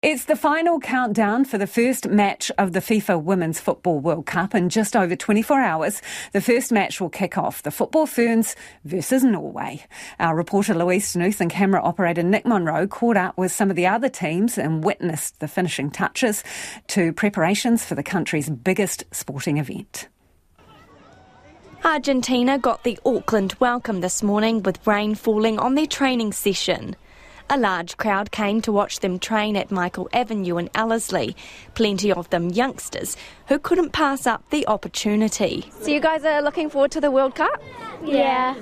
It's the final countdown for the first match of the FIFA Women's Football World Cup in just over 24 hours. The first match will kick off the Football Ferns versus Norway. Our reporter Louise Ternouth and camera operator Nick Monro caught up with some of the other teams and witnessed the finishing touches to preparations for the country's biggest sporting event. Argentina got the Auckland welcome this morning with rain falling on their training session. A large crowd came to watch them train at Michael Avenue in Ellerslie, plenty of them youngsters who couldn't pass up the opportunity. So, you guys are looking forward to the World Cup? Yeah.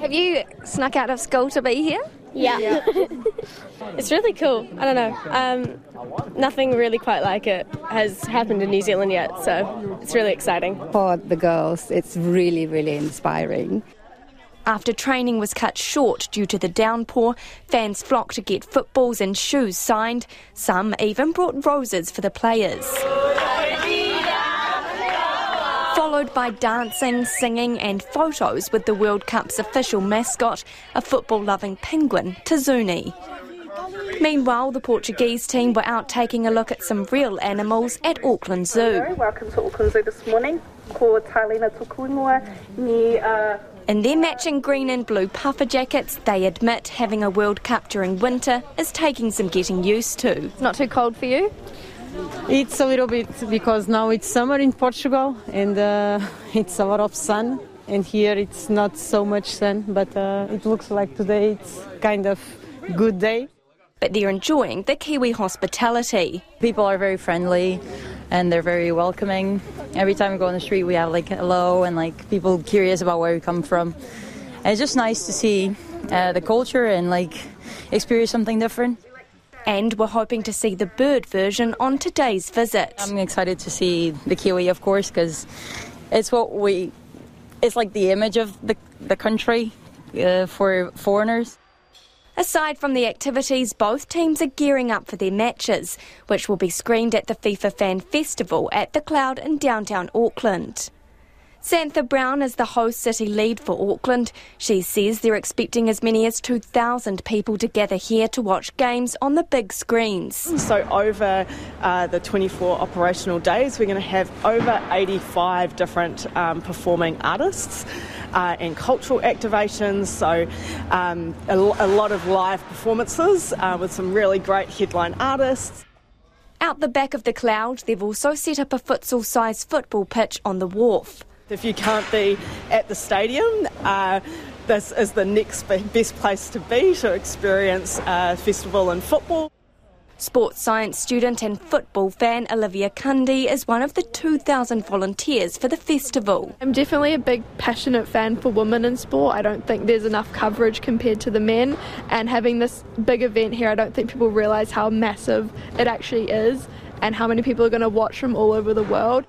Have you snuck out of school to be here? Yeah. yeah. it's really cool. I don't know. Um, nothing really quite like it has happened in New Zealand yet, so it's really exciting. For the girls, it's really, really inspiring. After training was cut short due to the downpour, fans flocked to get footballs and shoes signed. Some even brought roses for the players. Followed by dancing, singing, and photos with the World Cup's official mascot, a football loving penguin, Tazuni. Meanwhile, the Portuguese team were out taking a look at some real animals at Auckland Zoo. Welcome to Auckland Zoo this morning. Called Tailina Tukuingoa, near uh, in their matching green and blue puffer jackets, they admit having a World Cup during winter is taking some getting used to. It's not too cold for you? It's a little bit because now it's summer in Portugal and uh, it's a lot of sun. And here it's not so much sun, but uh, it looks like today it's kind of good day. But they're enjoying the Kiwi hospitality. People are very friendly and they're very welcoming. Every time we go on the street, we have like hello and like people curious about where we come from. And it's just nice to see uh, the culture and like experience something different. And we're hoping to see the bird version on today's visit. I'm excited to see the kiwi, of course, because it's what we, it's like the image of the, the country uh, for foreigners. Aside from the activities, both teams are gearing up for their matches, which will be screened at the FIFA Fan Festival at the Cloud in downtown Auckland. Santha Brown is the host city lead for Auckland. She says they're expecting as many as 2,000 people to gather here to watch games on the big screens. So, over uh, the 24 operational days, we're going to have over 85 different um, performing artists. Uh, and cultural activations, so um, a, a, lot of live performances uh, with some really great headline artists. Out the back of the cloud, they've also set up a futsal sized football pitch on the wharf. If you can't be at the stadium, uh, this is the next best place to be to experience a festival in football. Sports science student and football fan Olivia Cundy is one of the 2,000 volunteers for the festival. I'm definitely a big passionate fan for women in sport. I don't think there's enough coverage compared to the men, and having this big event here, I don't think people realise how massive it actually is and how many people are going to watch from all over the world.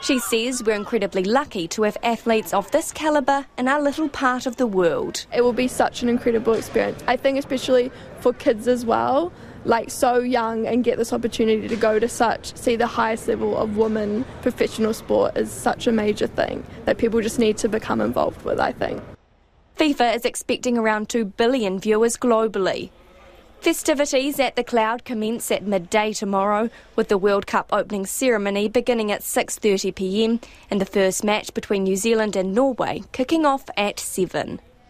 She says we're incredibly lucky to have athletes of this calibre in our little part of the world. It will be such an incredible experience. I think, especially for kids as well, like so young and get this opportunity to go to such, see the highest level of women professional sport is such a major thing that people just need to become involved with, I think. FIFA is expecting around 2 billion viewers globally. Festivities at the Cloud commence at midday tomorrow with the World Cup opening ceremony beginning at 6:30 p.m. and the first match between New Zealand and Norway kicking off at 7.